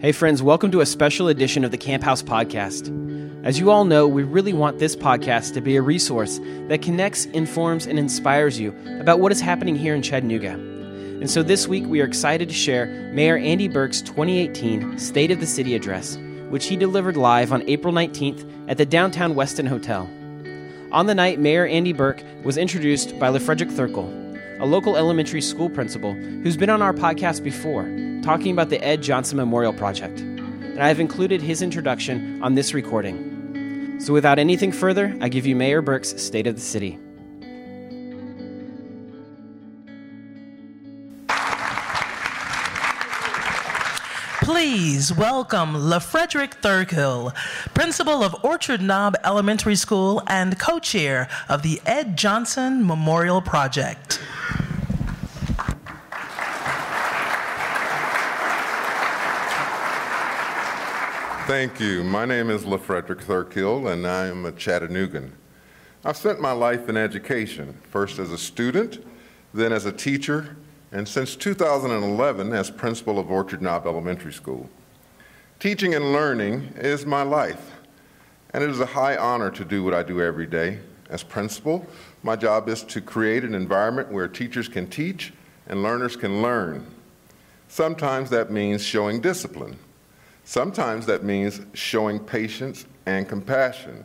Hey, friends, welcome to a special edition of the Camp House Podcast. As you all know, we really want this podcast to be a resource that connects, informs, and inspires you about what is happening here in Chattanooga. And so this week, we are excited to share Mayor Andy Berke's 2018 State of the City Address, which he delivered live on April 19th at the Downtown Westin Hotel. On the night, Mayor Andy Berke was introduced by LaFrederick Thirkill, a local elementary school principal who's been on our podcast before talking about the Ed Johnson Memorial Project, and I have included his introduction on this recording. So, without anything further, I give you Mayor Berke's State of the City. Please welcome LaFrederick Thirkill, principal of Orchard Knob Elementary School and co chair of the Ed Johnson Memorial Project. Thank you. My name is LaFrederick Thirkill, and I am a Chattanoogan. I've spent my life in education, first as a student, then as a teacher, and since 2011 as principal of Orchard Knob Elementary School. Teaching and learning is my life, and it is a high honor to do what I do every day. As principal, my job is to create an environment where teachers can teach and learners can learn. Sometimes that means showing discipline. Sometimes that means showing patience and compassion.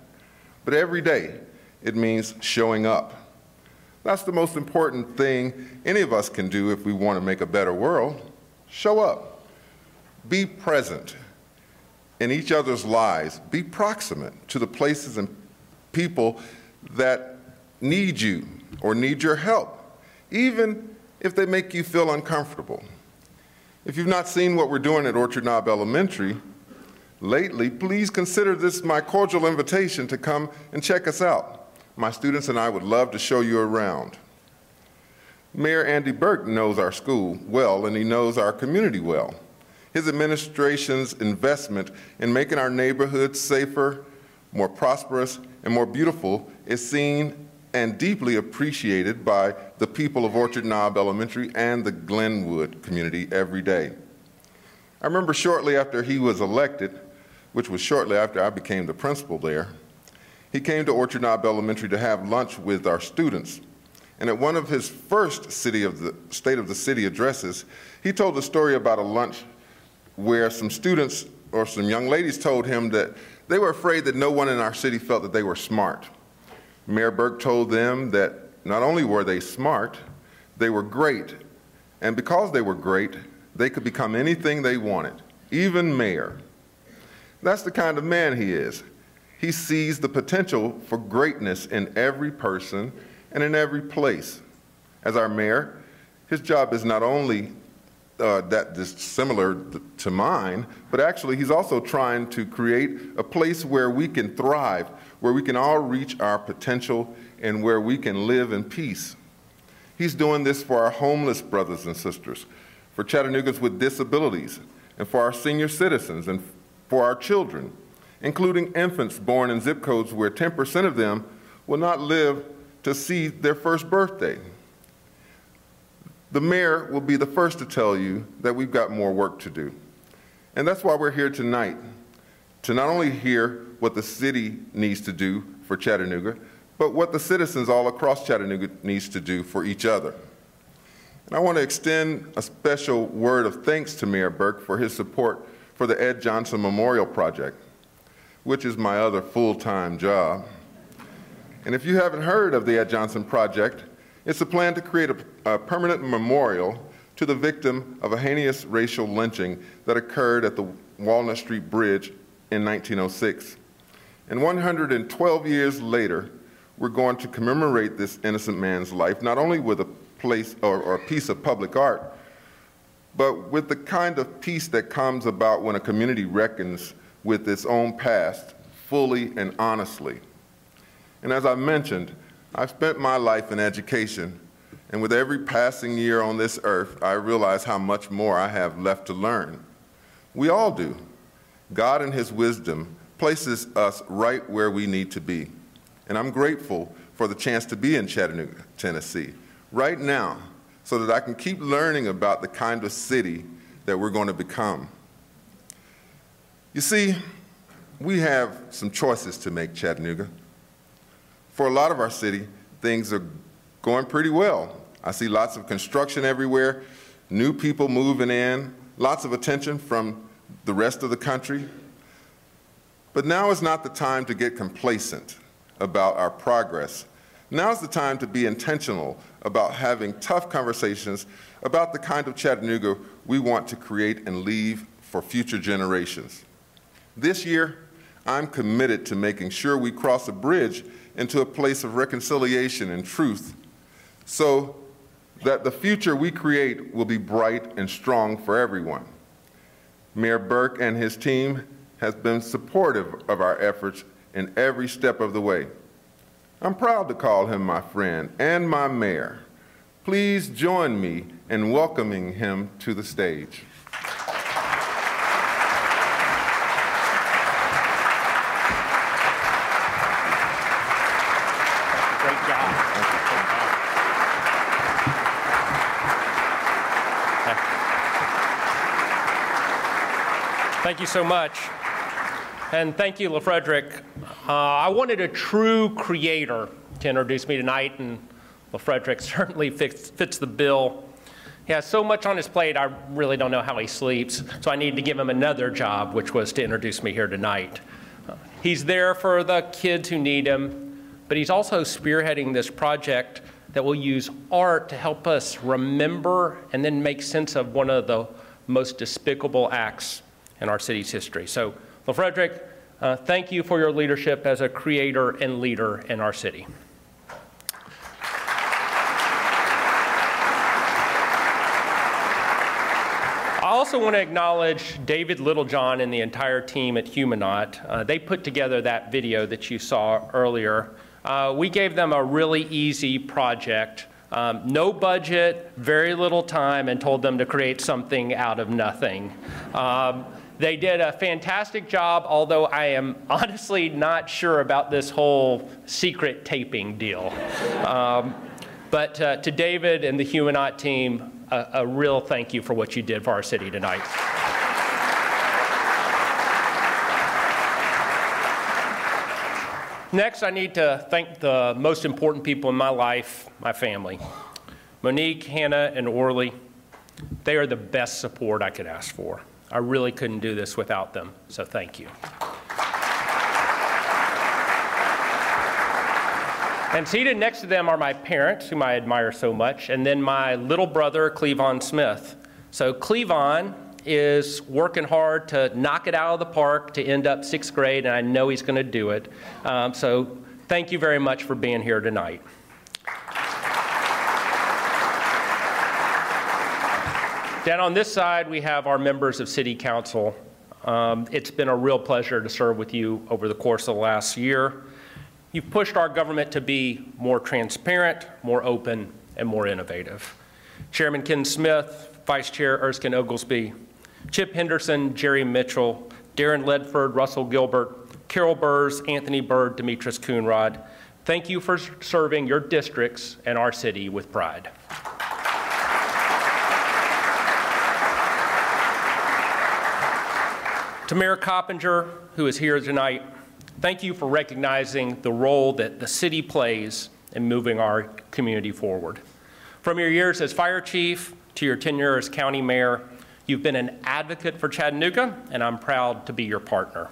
But every day, it means showing up. That's the most important thing any of us can do if we want to make a better world. Show up. Be present in each other's lives. Be proximate to the places and people that need you or need your help, even if they make you feel uncomfortable. If you've not seen what we're doing at Orchard Knob Elementary lately, please consider this my cordial invitation to come and check us out. My students and I would love to show you around. Mayor Andy Berke knows our school well and he knows our community well. His administration's investment in making our neighborhoods safer, more prosperous, and more beautiful is seen and deeply appreciated by the people of Orchard Knob Elementary and the Glenwood community every day. I remember shortly after he was elected, which was shortly after I became the principal there, he came to Orchard Knob Elementary to have lunch with our students. And at one of his first city of the State of the City addresses, he told a story about a lunch where some students or some young ladies told him that they were afraid that no one in our city felt that they were smart. Mayor Berke told them that not only were they smart, they were great. And because they were great, they could become anything they wanted, even mayor. That's the kind of man he is. He sees the potential for greatness in every person and in every place. As our mayor, his job is not only uh, that is similar to mine, but actually he's also trying to create a place where we can thrive, where we can all reach our potential, and where we can live in peace. He's doing this for our homeless brothers and sisters, for Chattanoogas with disabilities, and for our senior citizens, and for our children, including infants born in zip codes where 10% of them will not live to see their first birthday. The mayor will be the first to tell you that we've got more work to do. And that's why we're here tonight, to not only hear what the city needs to do for Chattanooga, but what the citizens all across Chattanooga needs to do for each other. And I want to extend a special word of thanks to Mayor Berke for his support for the Ed Johnson Memorial Project, which is my other full-time job. And if you haven't heard of the Ed Johnson Project, it's a plan to create a, a, permanent memorial to the victim of a heinous racial lynching that occurred at the Walnut Street Bridge in 1906. And 112 years later, we're going to commemorate this innocent man's life, not only with a place or, or a piece of public art, but with the kind of peace that comes about when a community reckons with its own past fully and honestly. And as I mentioned, I've spent my life in education, and with every passing year on this earth, I realize how much more I have left to learn. We all do. God, in His wisdom, places us right where we need to be. And I'm grateful for the chance to be in Chattanooga, Tennessee, right now, so that I can keep learning about the kind of city that we're going to become. You see, we have some choices to make, Chattanooga. For a lot of our city, things are going pretty well. I see lots of construction everywhere, new people moving in, lots of attention from the rest of the country. But now is not the time to get complacent about our progress. Now is the time to be intentional about having tough conversations about the kind of Chattanooga we want to create and leave for future generations. This year, I'm committed to making sure we cross a bridge into a place of reconciliation and truth so that the future we create will be bright and strong for everyone. Mayor Berke and his team has been supportive of our efforts in every step of the way. I'm proud to call him my friend and my mayor. Please join me in welcoming him to the stage. Thank you so much. And thank you, LaFrederick. Uh, I wanted a true creator to introduce me tonight, and LaFrederick certainly fits, fits the bill. He has so much on his plate, I really don't know how he sleeps, so I need to give him another job, which was to introduce me here tonight. He's there for the kids who need him, but he's also spearheading this project that will use art to help us remember and then make sense of one of the most despicable acts in our city's history. So, LaFrederick, uh, thank you for your leadership as a creator and leader in our city. I also want to acknowledge David Littlejohn and the entire team at Humanaut. Uh, they put together that video that you saw earlier. Uh, we gave them a really easy project. Um, no budget, very little time, and told them to create something out of nothing. Um, they did a fantastic job, although I am honestly not sure about this whole secret taping deal. Um, but uh, to David and the Humanaut team, a, a real thank you for what you did for our city tonight. Next, I need to thank the most important people in my life, my family. Monique, Hannah, and Orly, they are the best support I could ask for. I really couldn't do this without them, so thank you. And seated next to them are my parents, whom I admire so much, and then my little brother, Cleavon Smith. So Cleavon is working hard to knock it out of the park to end up sixth grade, and I know he's going to do it. Um, so thank you very much for being here tonight. Down on this side, we have our members of City Council. Um, it's been a real pleasure to serve with you over the course of the last year. You've pushed our government to be more transparent, more open, and more innovative. Chairman Ken Smith, Vice Chair Erskine Oglesby, Chip Henderson, Jerry Mitchell, Darrin Ledford, Russell Gilbert, Carol Berz, Anthony Byrd, Demetrus Coonrod, thank you for serving your districts and our city with pride. To Mayor Coppinger, who is here tonight, thank you for recognizing the role that the city plays in moving our community forward. From your years as fire chief to your tenure as county mayor, you've been an advocate for Chattanooga, and I'm proud to be your partner.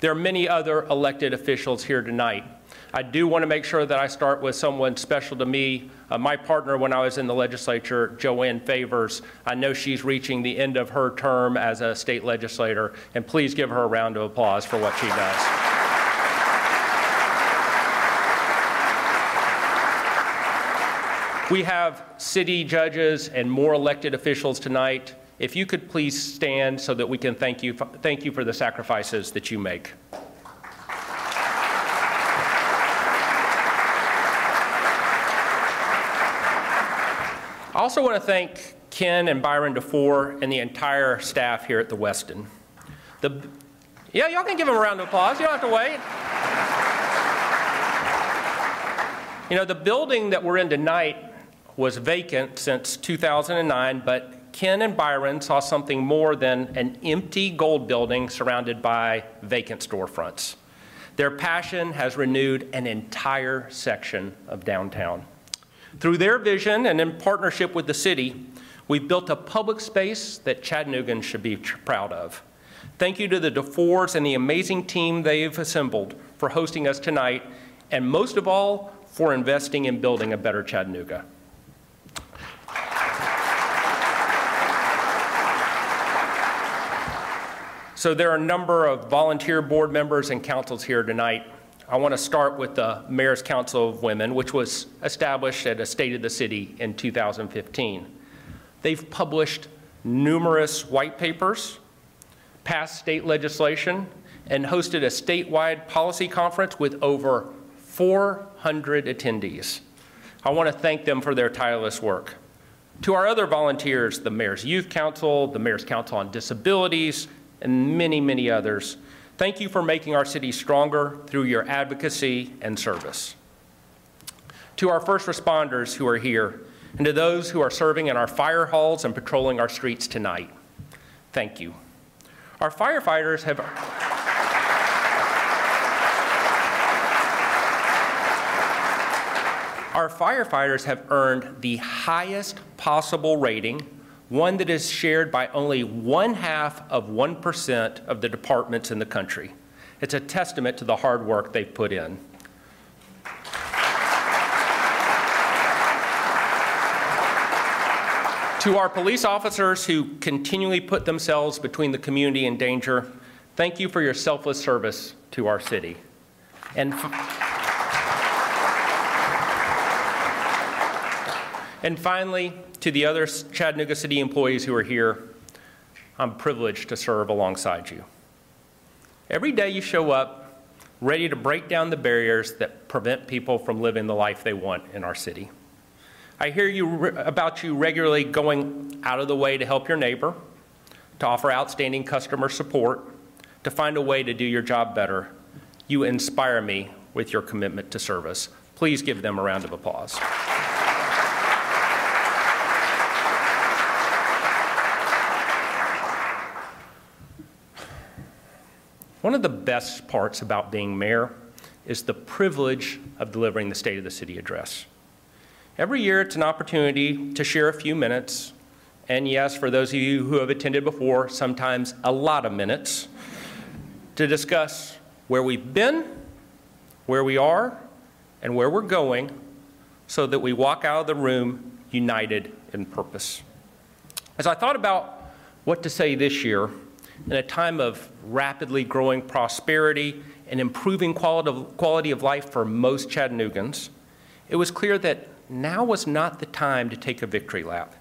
There are many other elected officials here tonight I do want to make sure that I start with someone special to me. Uh, my partner when I was in the legislature, Joanne Favors. I know she's reaching the end of her term as a state legislator, and please give her a round of applause for what she does. We have city judges and more elected officials tonight. If you could please stand so that we can thank you, thank you for the sacrifices that you make. I also want to thank Ken and Byron DeFoor and the entire staff here at the Westin. The, yeah, y'all can give them a round of applause. You don't have to wait. You know, the building that we're in tonight was vacant since 2009, but Ken and Byron saw something more than an empty gold building surrounded by vacant storefronts. Their passion has renewed an entire section of downtown. Through their vision and in partnership with the city, we've built a public space that Chattanoogan should be proud of. Thank you to the DeFoors and the amazing team they've assembled for hosting us tonight, and most of all, for investing in building a better Chattanooga. So there are a number of volunteer board members and councils here tonight. I want to start with the Mayor's Council of Women, which was established at a State of the City in 2015. They've published numerous white papers, passed state legislation, and hosted a statewide policy conference with over 400 attendees. I want to thank them for their tireless work. To our other volunteers, the Mayor's Youth Council, the Mayor's Council on Disabilities, and many, many others. Thank you for making our city stronger through your advocacy and service. To our first responders who are here, and to those who are serving in our fire halls and patrolling our streets tonight, thank you. Our firefighters have. Our firefighters have earned the highest possible rating one that is shared by only one half of 1% of the departments in the country. It's a testament to the hard work they've put in. to our police officers who continually put themselves between the community and danger, thank you for your selfless service to our city. And, and finally, to the other Chattanooga City employees who are here, I'm privileged to serve alongside you. Every day you show up ready to break down the barriers that prevent people from living the life they want in our city. I hear you about you regularly going out of the way to help your neighbor, to offer outstanding customer support, to find a way to do your job better. You inspire me with your commitment to service. Please give them a round of applause. One of the best parts about being mayor is the privilege of delivering the State of the City address. Every year, it's an opportunity to share a few minutes, and yes, for those of you who have attended before, sometimes a lot of minutes, to discuss where we've been, where we are, and where we're going, so that we walk out of the room united in purpose. As I thought about what to say this year, in a time of rapidly growing prosperity and improving quality of life for most Chattanoogans, it was clear that now was not the time to take a victory lap.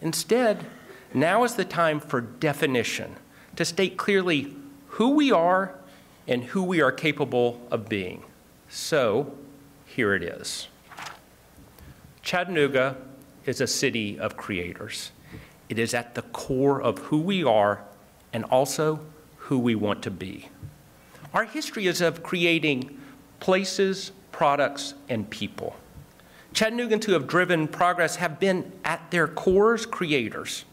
Instead, now is the time for definition, to state clearly who we are and who we are capable of being. So, here it is Chattanooga is a city of creators. It is at the core of who we are and also who we want to be. Our history is of creating places, products, and people. Chattanoogans who have driven progress have been at their cores creators.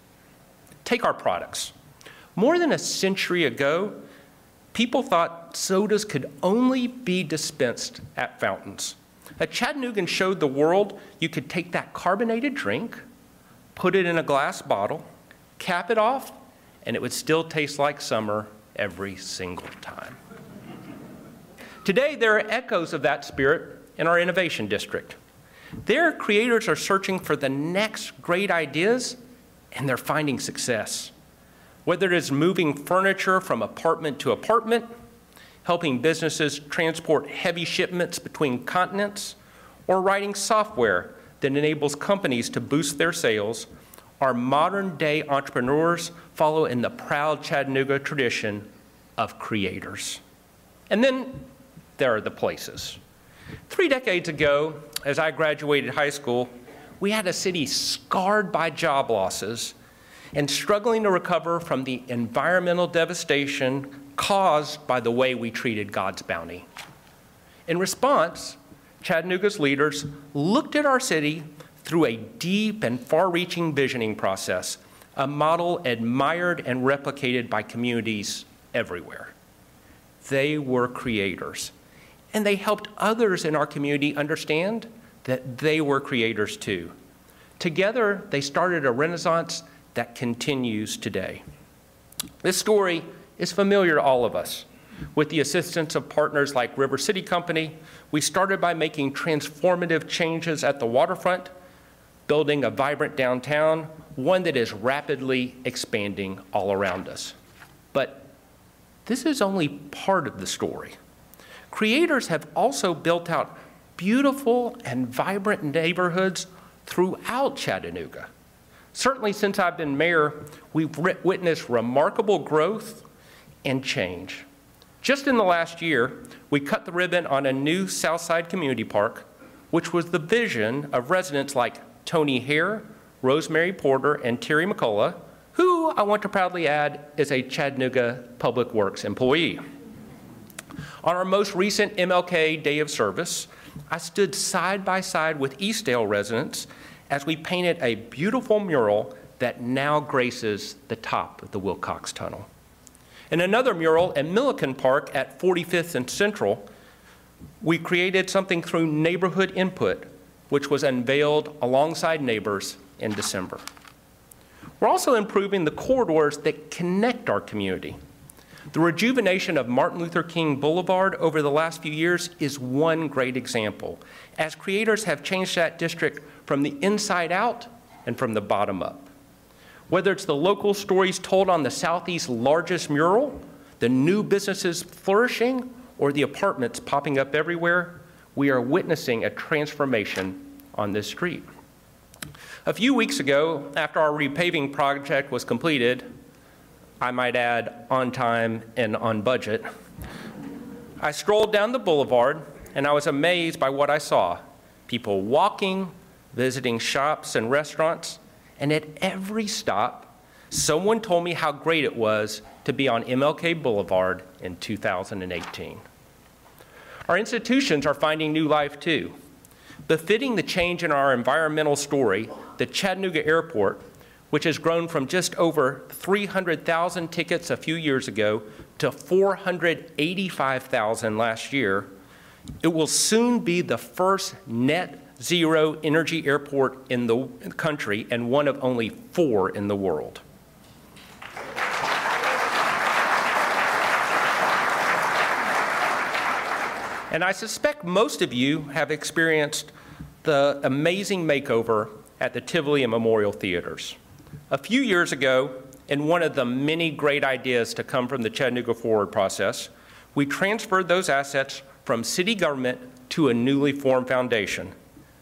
Take our products. More than a century ago, people thought sodas could only be dispensed at fountains. A Chattanoogan showed the world you could take that carbonated drink, put it in a glass bottle, cap it off, and it would still taste like summer every single time. Today, there are echoes of that spirit in our innovation district. Their creators are searching for the next great ideas, and they're finding success. Whether it is moving furniture from apartment to apartment, helping businesses transport heavy shipments between continents, or writing software that enables companies to boost their sales our modern day entrepreneurs follow in the proud Chattanooga tradition of creators. And then there are the places. Three decades ago, as I graduated high school, we had a city scarred by job losses and struggling to recover from the environmental devastation caused by the way we treated God's bounty. In response, Chattanooga's leaders looked at our city through a deep and far reaching visioning process, a model admired and replicated by communities everywhere. They were creators, and they helped others in our community understand that they were creators too. Together, they started a renaissance that continues today. This story is familiar to all of us. With the assistance of partners like River City Company, we started by making transformative changes at the waterfront, building a vibrant downtown, one that is rapidly expanding all around us. But this is only part of the story. Creators have also built out beautiful and vibrant neighborhoods throughout Chattanooga. Certainly, since I've been mayor, we've witnessed remarkable growth and change. Just in the last year, we cut the ribbon on a new Southside Community Park, which was the vision of residents like Tony Hare, Rosemary Porter, and Terry McCullough, who I want to proudly add is a Chattanooga Public Works employee. On our most recent MLK Day of Service, I stood side by side with Eastdale residents as we painted a beautiful mural that now graces the top of the Wilcox Tunnel. In another mural at Milliken Park at 45th and Central, we created something through neighborhood input, which was unveiled alongside neighbors in December. We're also improving the corridors that connect our community. The rejuvenation of Martin Luther King Boulevard over the last few years is one great example, as creators have changed that district from the inside out and from the bottom up. Whether it's the local stories told on the Southeast's largest mural, the new businesses flourishing, or the apartments popping up everywhere, we are witnessing a transformation on this street. A few weeks ago, after our repaving project was completed, I might add on time and on budget, I strolled down the boulevard and I was amazed by what I saw people walking, visiting shops and restaurants, and at every stop, someone told me how great it was to be on MLK Boulevard in 2018. Our institutions are finding new life too. Befitting the change in our environmental story, the Chattanooga Airport, which has grown from just over 300,000 tickets a few years ago to 485,000 last year, it will soon be the first net zero energy airport in the country and one of only four in the world. And I suspect most of you have experienced the amazing makeover at the Tivoli and Memorial Theaters. A few years ago, in one of the many great ideas to come from the Chattanooga Forward process, we transferred those assets from city government to a newly formed foundation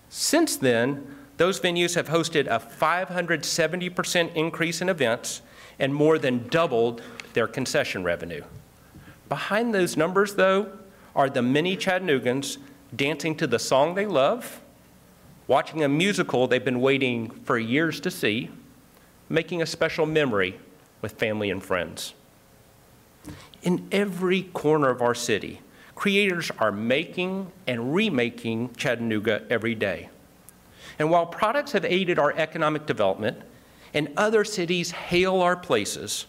since then, those venues have hosted a 570% increase in events and more than doubled their concession revenue. Behind those numbers, though, are the many Chattanoogans dancing to the song they love, watching a musical they've been waiting for years to see, making a special memory with family and friends. In every corner of our city, Creators are making and remaking Chattanooga every day. And while products have aided our economic development and other cities hail our places,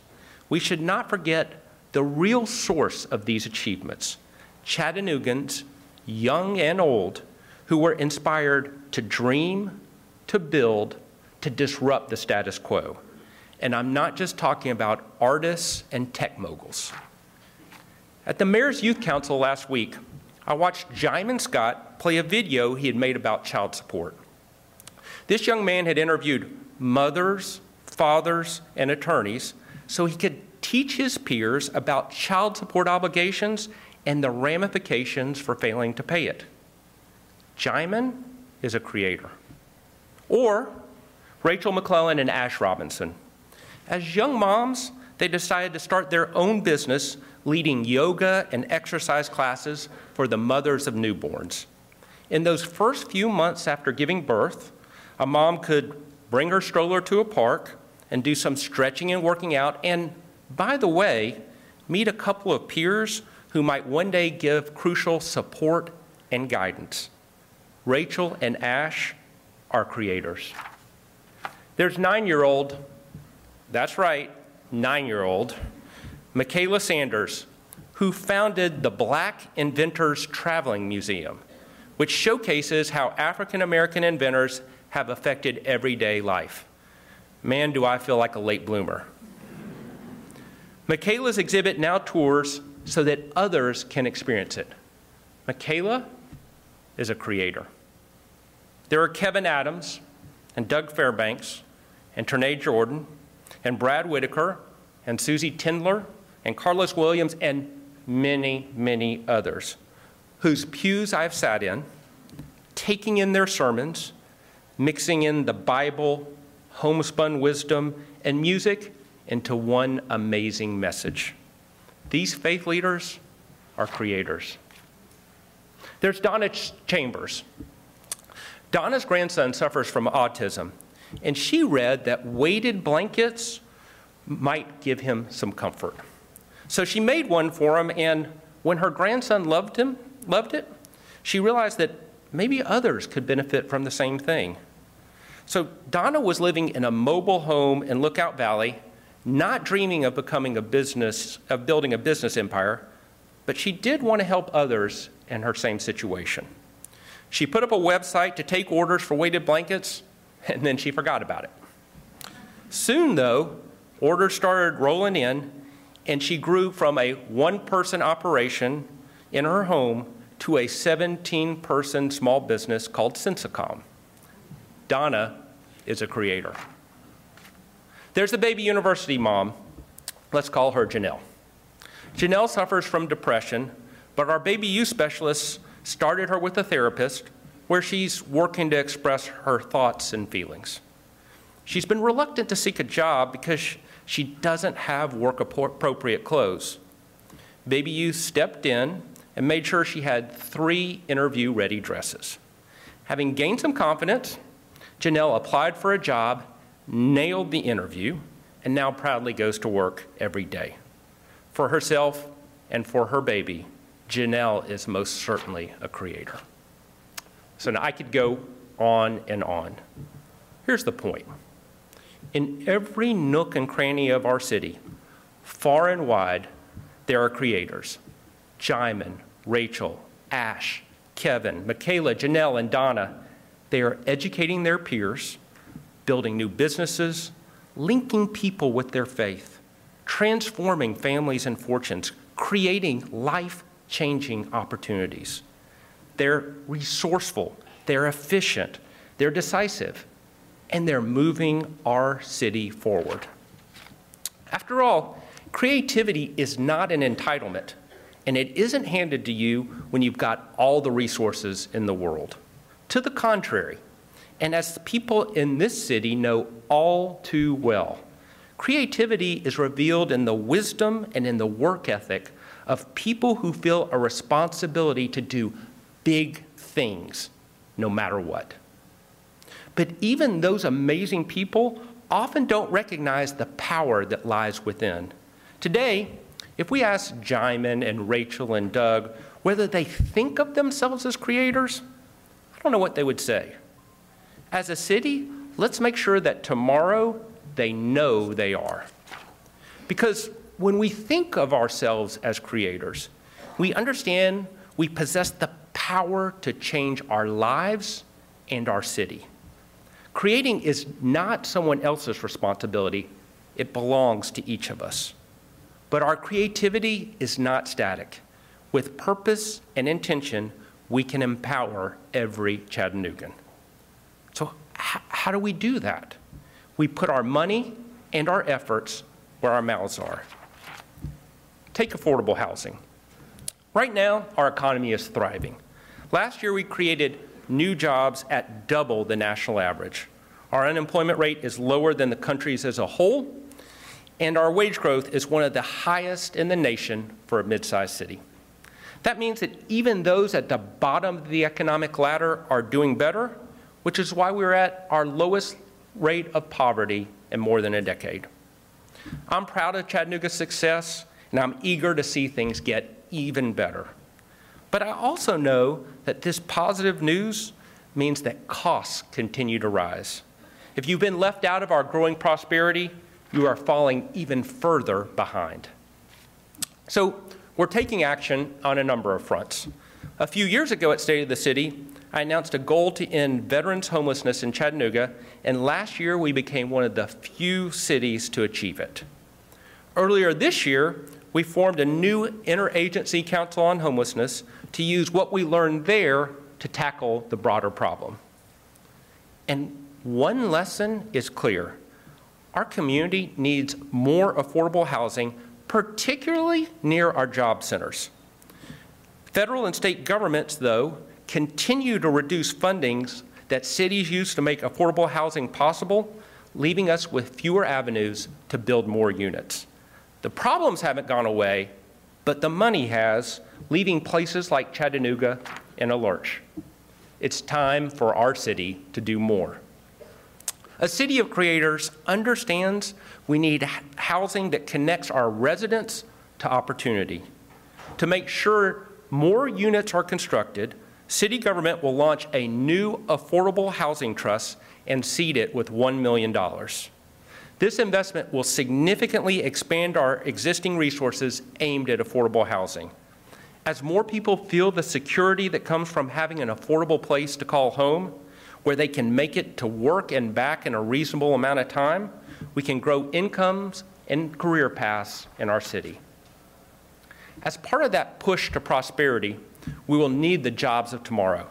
we should not forget the real source of these achievements Chattanoogans, young and old, who were inspired to dream, to build, to disrupt the status quo. And I'm not just talking about artists and tech moguls. At the Mayor's Youth Council last week, I watched Jaimin Scott play a video he had made about child support. This young man had interviewed mothers, fathers, and attorneys so he could teach his peers about child support obligations and the ramifications for failing to pay it. Jaimin is a creator. Or Rachel McClellan and Ash Robinson. As young moms, they decided to start their own business leading yoga and exercise classes for the mothers of newborns. In those first few months after giving birth, a mom could bring her stroller to a park and do some stretching and working out, and by the way, meet a couple of peers who might one day give crucial support and guidance. Rachel and Ash are creators. There's nine year old That's right, nine year old, Michaela Sanders, who founded the Black Inventors Traveling Museum, which showcases how African American inventors have affected everyday life. Man, do I feel like a late bloomer. Michaela's exhibit now tours so that others can experience it. Michaela is a creator. There are Kevin Adams and Doug Fairbanks and Ternae Jordan and Brad Whitaker and Susie Tindler and Carlos Williams and many, many others whose pews I've sat in, taking in their sermons, mixing in the Bible, homespun wisdom, and music into one amazing message. These faith leaders are creators. There's Donna Chambers. Donna's grandson suffers from autism, and she read that weighted blankets might give him some comfort. So she made one for him, and when her grandson loved him, loved it, she realized that maybe others could benefit from the same thing. So Donna was living in a mobile home in Lookout Valley, not dreaming of becoming a business, of building a business empire, but she did want to help others in her same situation. She put up a website to take orders for weighted blankets, and then she forgot about it. Soon, though, orders started rolling in, and she grew from a one person operation in her home to a 17 person small business called Sensacalm. Donna is a creator. There's the baby university mom. Let's call her Janelle. Janelle suffers from depression, but our Baby U specialists started her with a therapist where she's working to express her thoughts and feelings. She's been reluctant to seek a job because she doesn't have work appropriate clothes. Baby U stepped in and made sure she had three interview ready dresses. Having gained some confidence, Janelle applied for a job, nailed the interview, and now proudly goes to work every day. For herself and for her baby, Janelle is most certainly a creator. So now I could go on and on. Here's the point in every nook and cranny of our city, far and wide, there are creators Jaimin, Rachel, Ash, Kevin, Michaela, Janelle, and Donna they are educating their peers, building new businesses, linking people with their faith, transforming families and fortunes, creating life changing opportunities. They're resourceful, they're efficient, they're decisive, and they're moving our city forward. After all, creativity is not an entitlement, and it isn't handed to you when you've got all the resources in the world. To the contrary, and as people in this city know all too well, creativity is revealed in the wisdom and in the work ethic of people who feel a responsibility to do big things no matter what. But even those amazing people often don't recognize the power that lies within. Today, if we ask Jaimin and Rachel and Doug whether they think of themselves as creators, I don't know what they would say. As a city, let's make sure that tomorrow they know they are. Because when we think of ourselves as creators, we understand we possess the power to change our lives and our city. Creating is not someone else's responsibility, it belongs to each of us. But our creativity is not static. With purpose and intention, we can empower every Chattanoogan. How do we do that? We put our money and our efforts where our mouths are. Take affordable housing. Right now, our economy is thriving. Last year, we created new jobs at double the national average. Our unemployment rate is lower than the country's as a whole, and our wage growth is one of the highest in the nation for a mid sized city. That means that even those at the bottom of the economic ladder are doing better, which is why we're at our lowest rate of poverty in more than a decade. I'm proud of Chattanooga's success, and I'm eager to see things get even better. But I also know that this positive news means that costs continue to rise. If you've been left out of our growing prosperity, you are falling even further behind. So, we're taking action on a number of fronts. A few years ago at State of the City, I announced a goal to end veterans homelessness in Chattanooga, and last year we became one of the few cities to achieve it. Earlier this year, we formed a new interagency council on homelessness to use what we learned there to tackle the broader problem. And one lesson is clear our community needs more affordable housing, particularly near our job centers. Federal and state governments, though, continue to reduce fundings that cities use to make affordable housing possible, leaving us with fewer avenues to build more units. The problems haven't gone away, but the money has, leaving places like Chattanooga in a lurch. It's time for our city to do more. A city of creators understands we need housing that connects our residents to opportunity. To make sure more units are constructed, city government will launch a new affordable housing trust and seed it with $1 million. This investment will significantly expand our existing resources aimed at affordable housing. As more people feel the security that comes from having an affordable place to call home, where they can make it to work and back in a reasonable amount of time, we can grow incomes and career paths in our city. As part of that push to prosperity, we will need the jobs of tomorrow.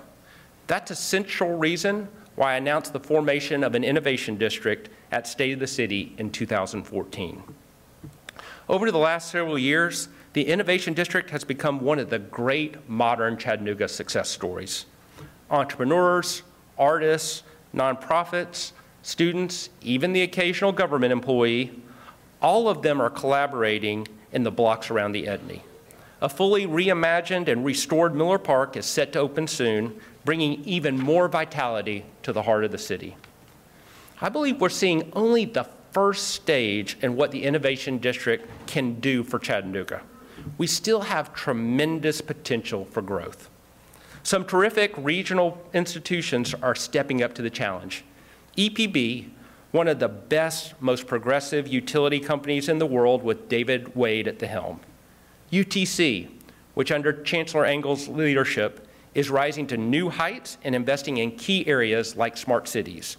That's a central reason why I announced the formation of an innovation district at State of the City in 2014. Over the last several years, the Innovation District has become one of the great modern Chattanooga success stories. Entrepreneurs, artists, nonprofits, students, even the occasional government employee, all of them are collaborating in the blocks around the Edney. A fully reimagined and restored Miller Park is set to open soon, bringing even more vitality to the heart of the city. I believe we're seeing only the first stage in what the Innovation District can do for Chattanooga. We still have tremendous potential for growth. Some terrific regional institutions are stepping up to the challenge. EPB, one of the best, most progressive utility companies in the world with David Wade at the helm. UTC, which under Chancellor Angle's leadership is rising to new heights and investing in key areas like smart cities.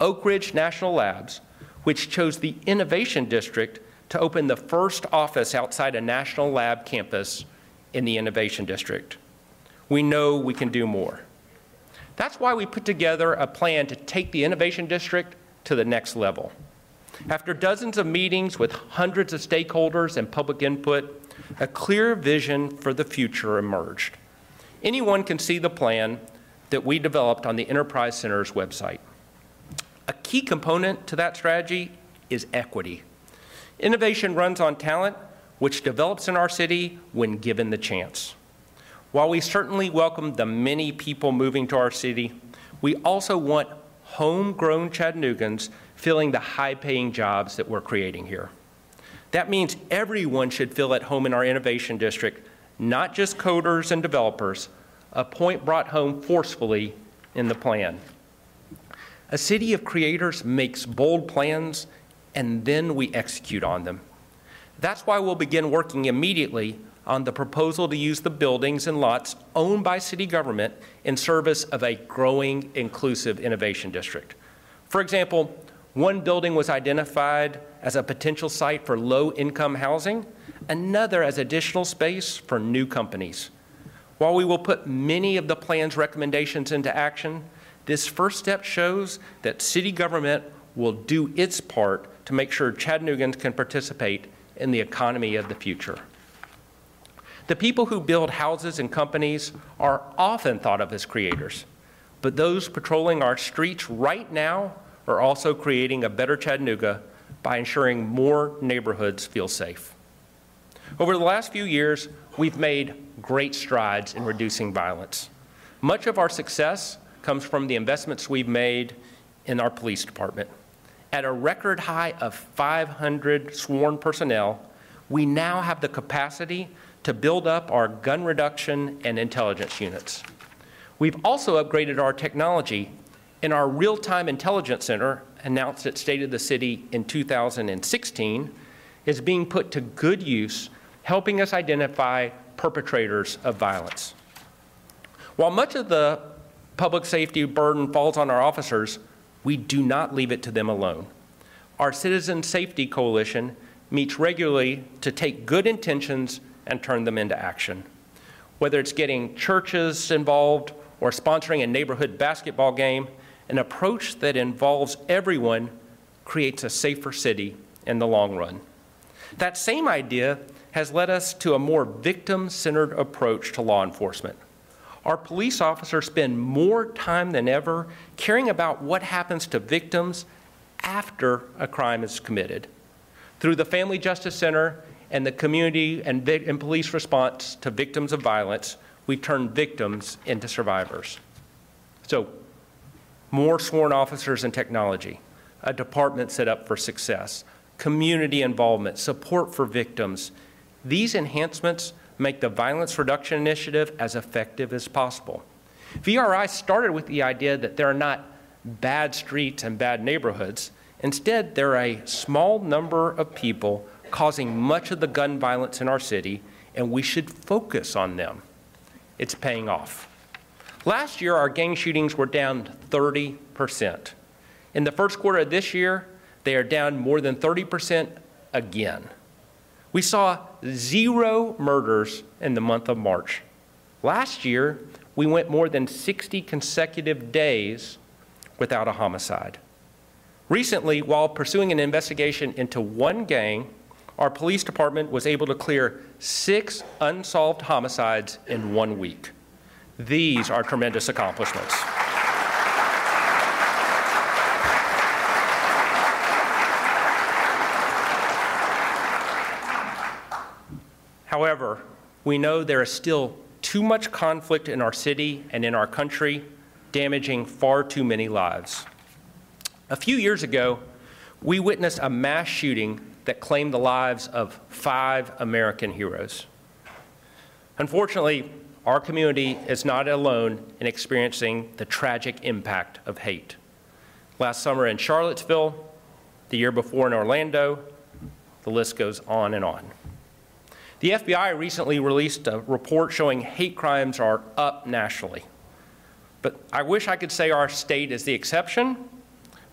Oak Ridge National Labs, which chose the Innovation District to open the first office outside a national lab campus in the Innovation District. We know we can do more. That's why we put together a plan to take the Innovation District to the next level. After dozens of meetings with hundreds of stakeholders and public input, a clear vision for the future emerged. Anyone can see the plan that we developed on the Enterprise Center's website. A key component to that strategy is equity. Innovation runs on talent, which develops in our city when given the chance. While we certainly welcome the many people moving to our city, we also want homegrown Chattanoogans filling the high paying jobs that we're creating here. That means everyone should feel at home in our innovation district, not just coders and developers, a point brought home forcefully in the plan. A city of creators makes bold plans and then we execute on them. That's why we'll begin working immediately on the proposal to use the buildings and lots owned by city government in service of a growing inclusive innovation district. For example, one building was identified as a potential site for low income housing, another as additional space for new companies. While we will put many of the plan's recommendations into action, this first step shows that city government will do its part to make sure Chattanoogans can participate in the economy of the future. The people who build houses and companies are often thought of as creators, but those patrolling our streets right now are also creating a better Chattanooga by ensuring more neighborhoods feel safe. Over the last few years, we've made great strides in reducing violence. Much of our success comes from the investments we've made in our police department. At a record high of 500 sworn personnel, we now have the capacity to build up our gun reduction and intelligence units. We've also upgraded our technology. In our real time intelligence center, announced at State of the City in 2016, is being put to good use, helping us identify perpetrators of violence. While much of the public safety burden falls on our officers, we do not leave it to them alone. Our Citizen Safety Coalition meets regularly to take good intentions and turn them into action. Whether it's getting churches involved or sponsoring a neighborhood basketball game, an approach that involves everyone creates a safer city in the long run. That same idea has led us to a more victim centered approach to law enforcement. Our police officers spend more time than ever caring about what happens to victims after a crime is committed. Through the Family Justice Center and the community and, and police response to victims of violence, we turn victims into survivors. So, more sworn officers and technology, a department set up for success, community involvement, support for victims. These enhancements make the Violence Reduction Initiative as effective as possible. VRI started with the idea that there are not bad streets and bad neighborhoods. Instead, there are a small number of people causing much of the gun violence in our city, and we should focus on them. It's paying off. Last year, our gang shootings were down 30%. In the first quarter of this year, they are down more than 30% again. We saw zero murders in the month of March. Last year, we went more than 60 consecutive days without a homicide. Recently, while pursuing an investigation into one gang, our police department was able to clear six unsolved homicides in one week. These are tremendous accomplishments. However, we know there is still too much conflict in our city and in our country, damaging far too many lives. A few years ago, we witnessed a mass shooting that claimed the lives of five American heroes. Unfortunately, our community is not alone in experiencing the tragic impact of hate. Last summer in Charlottesville, the year before in Orlando, the list goes on and on. The FBI recently released a report showing hate crimes are up nationally. But I wish I could say our state is the exception,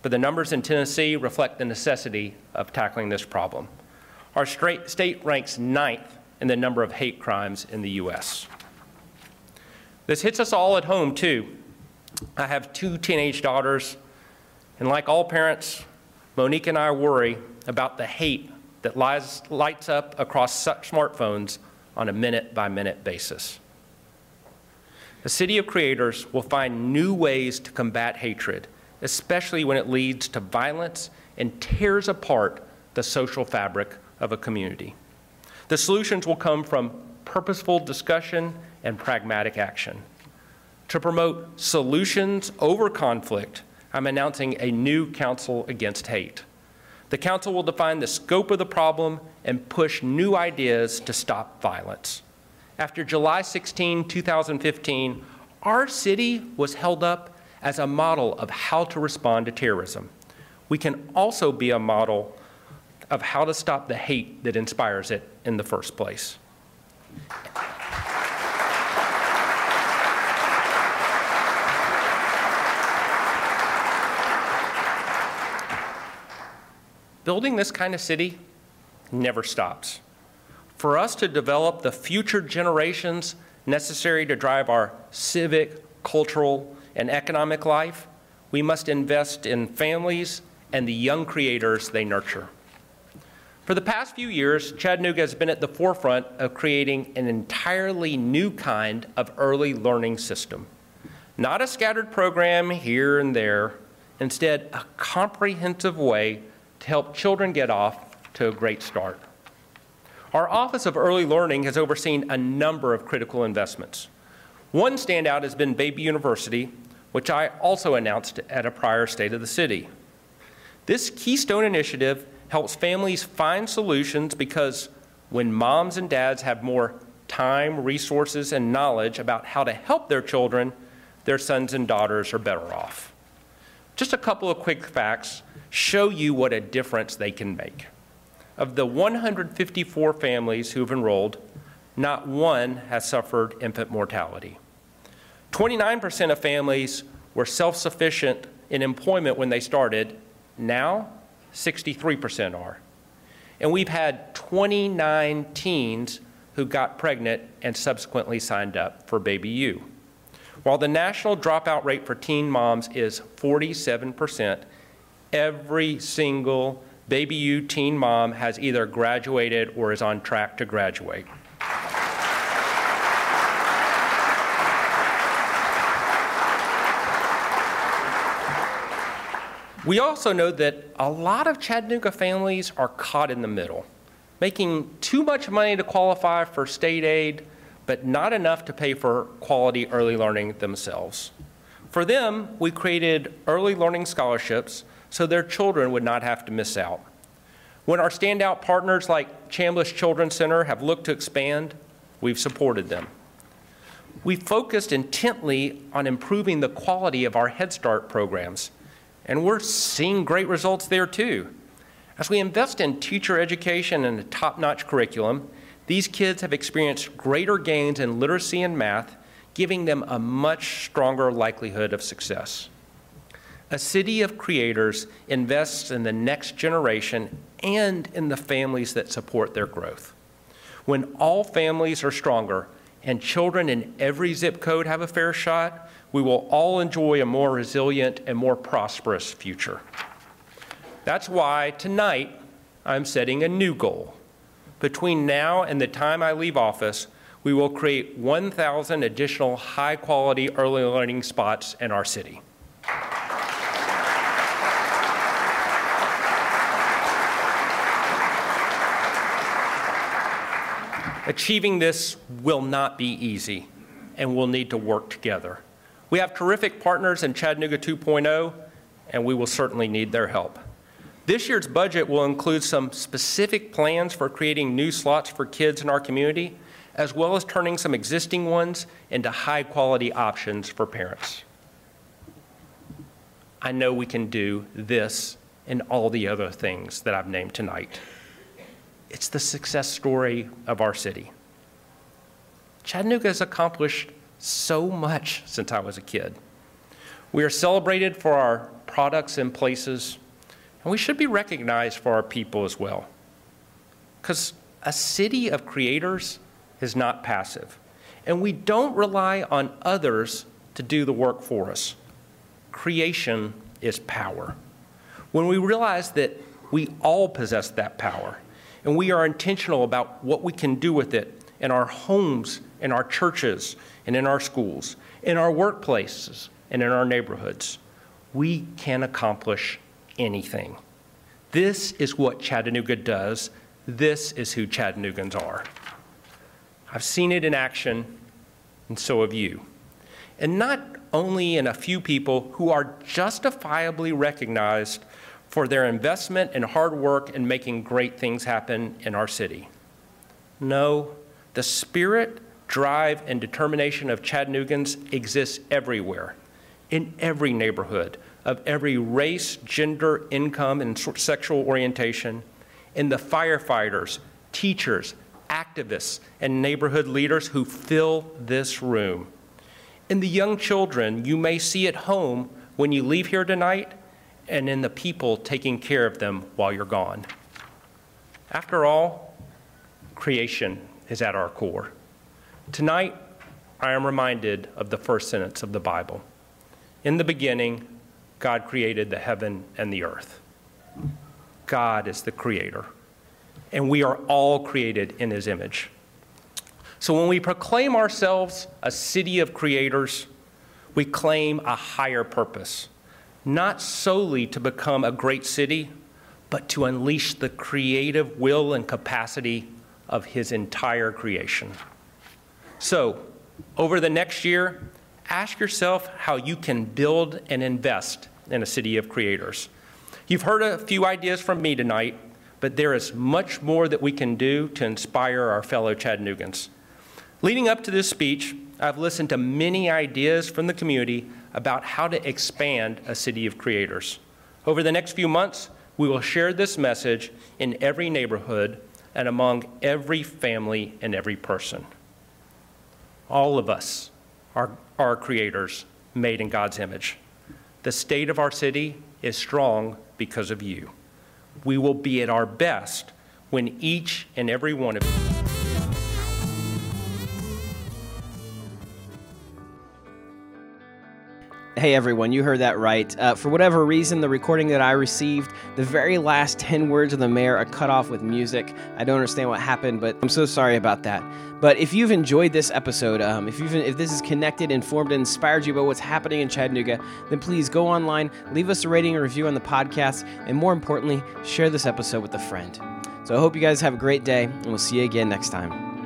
but the numbers in Tennessee reflect the necessity of tackling this problem. Our state ranks ninth in the number of hate crimes in the U.S. This hits us all at home, too. I have two teenage daughters, and like all parents, Monique and I worry about the hate that lies, lights up across smartphones on a minute by minute basis. The City of Creators will find new ways to combat hatred, especially when it leads to violence and tears apart the social fabric of a community. The solutions will come from purposeful discussion and pragmatic action. To promote solutions over conflict, I'm announcing a new Council Against Hate. The Council will define the scope of the problem and push new ideas to stop violence. After July 16, 2015, our city was held up as a model of how to respond to terrorism. We can also be a model of how to stop the hate that inspires it in the first place. Building this kind of city never stops. For us to develop the future generations necessary to drive our civic, cultural, and economic life, we must invest in families and the young creators they nurture. For the past few years, Chattanooga has been at the forefront of creating an entirely new kind of early learning system. Not a scattered program here and there, instead, a comprehensive way help children get off to a great start. Our Office of Early Learning has overseen a number of critical investments. One standout has been Baby University, which I also announced at a prior State of the City. This Keystone initiative helps families find solutions because when moms and dads have more time, resources, and knowledge about how to help their children, their sons and daughters are better off. Just a couple of quick facts show you what a difference they can make. Of the 154 families who've enrolled, not one has suffered infant mortality. 29% of families were self sufficient in employment when they started. Now, 63% are. And we've had 29 teens who got pregnant and subsequently signed up for Baby U. While the national dropout rate for teen moms is 47%, every single Baby U teen mom has either graduated or is on track to graduate. We also know that a lot of Chattanooga families are caught in the middle, making too much money to qualify for state aid, but not enough to pay for quality early learning themselves. For them, we created early learning scholarships so their children would not have to miss out. When our standout partners like Chambliss Children's Center have looked to expand, we've supported them. We focused intently on improving the quality of our Head Start programs and we're seeing great results there too. As we invest in teacher education and a top notch curriculum, these kids have experienced greater gains in literacy and math, giving them a much stronger likelihood of success. A city of creators invests in the next generation and in the families that support their growth. When all families are stronger and children in every zip code have a fair shot, we will all enjoy a more resilient and more prosperous future. That's why tonight I'm setting a new goal. Between now and the time I leave office, we will create 1,000 additional high quality early learning spots in our city. Achieving this will not be easy, and we'll need to work together. We have terrific partners in Chattanooga 2.0, and we will certainly need their help. This year's budget will include some specific plans for creating new slots for kids in our community, as well as turning some existing ones into high quality options for parents. I know we can do this and all the other things that I've named tonight. It's the success story of our city. Chattanooga has accomplished so much since I was a kid. We are celebrated for our products and places, and we should be recognized for our people as well. Because a city of creators is not passive, and we don't rely on others to do the work for us. Creation is power. When we realize that we all possess that power, and we are intentional about what we can do with it in our homes, in our churches, and in our schools, in our workplaces, and in our neighborhoods. We can accomplish anything. This is what Chattanooga does. This is who Chattanoogans are. I've seen it in action, and so have you. And not only in a few people who are justifiably recognized for their investment and hard work in making great things happen in our city. No, the spirit drive, and determination of Chattanoogans exists everywhere, in every neighborhood, of every race, gender, income, and sexual orientation, in the firefighters, teachers, activists, and neighborhood leaders who fill this room. In the young children you may see at home when you leave here tonight, and in the people taking care of them while you're gone. After all, creation is at our core. Tonight, I am reminded of the first sentence of the Bible. In the beginning, God created the heaven and the earth. God is the creator, and we are all created in his image. So when we proclaim ourselves a city of creators, we claim a higher purpose, not solely to become a great city, but to unleash the creative will and capacity of his entire creation. So, over the next year, ask yourself how you can build and invest in a city of creators. You've heard a few ideas from me tonight, but there is much more that we can do to inspire our fellow Chattanoogans. Leading up to this speech, I've listened to many ideas from the community about how to expand a city of creators. Over the next few months, we will share this message in every neighborhood and among every family and every person. All of us are, are creators made in God's image. The state of our city is strong because of you. We will be at our best when each and every one of you. Hey everyone, you heard that right. Uh, for whatever reason, the recording that I received, the very last 10 words of the mayor are cut off with music. I don't understand what happened, but I'm so sorry about that. But if you've enjoyed this episode, um, if, you've, if this is connected, informed, and inspired you about what's happening in Chattanooga, then please go online, leave us a rating and review on the podcast, and more importantly, share this episode with a friend. So I hope you guys have a great day, and we'll see you again next time.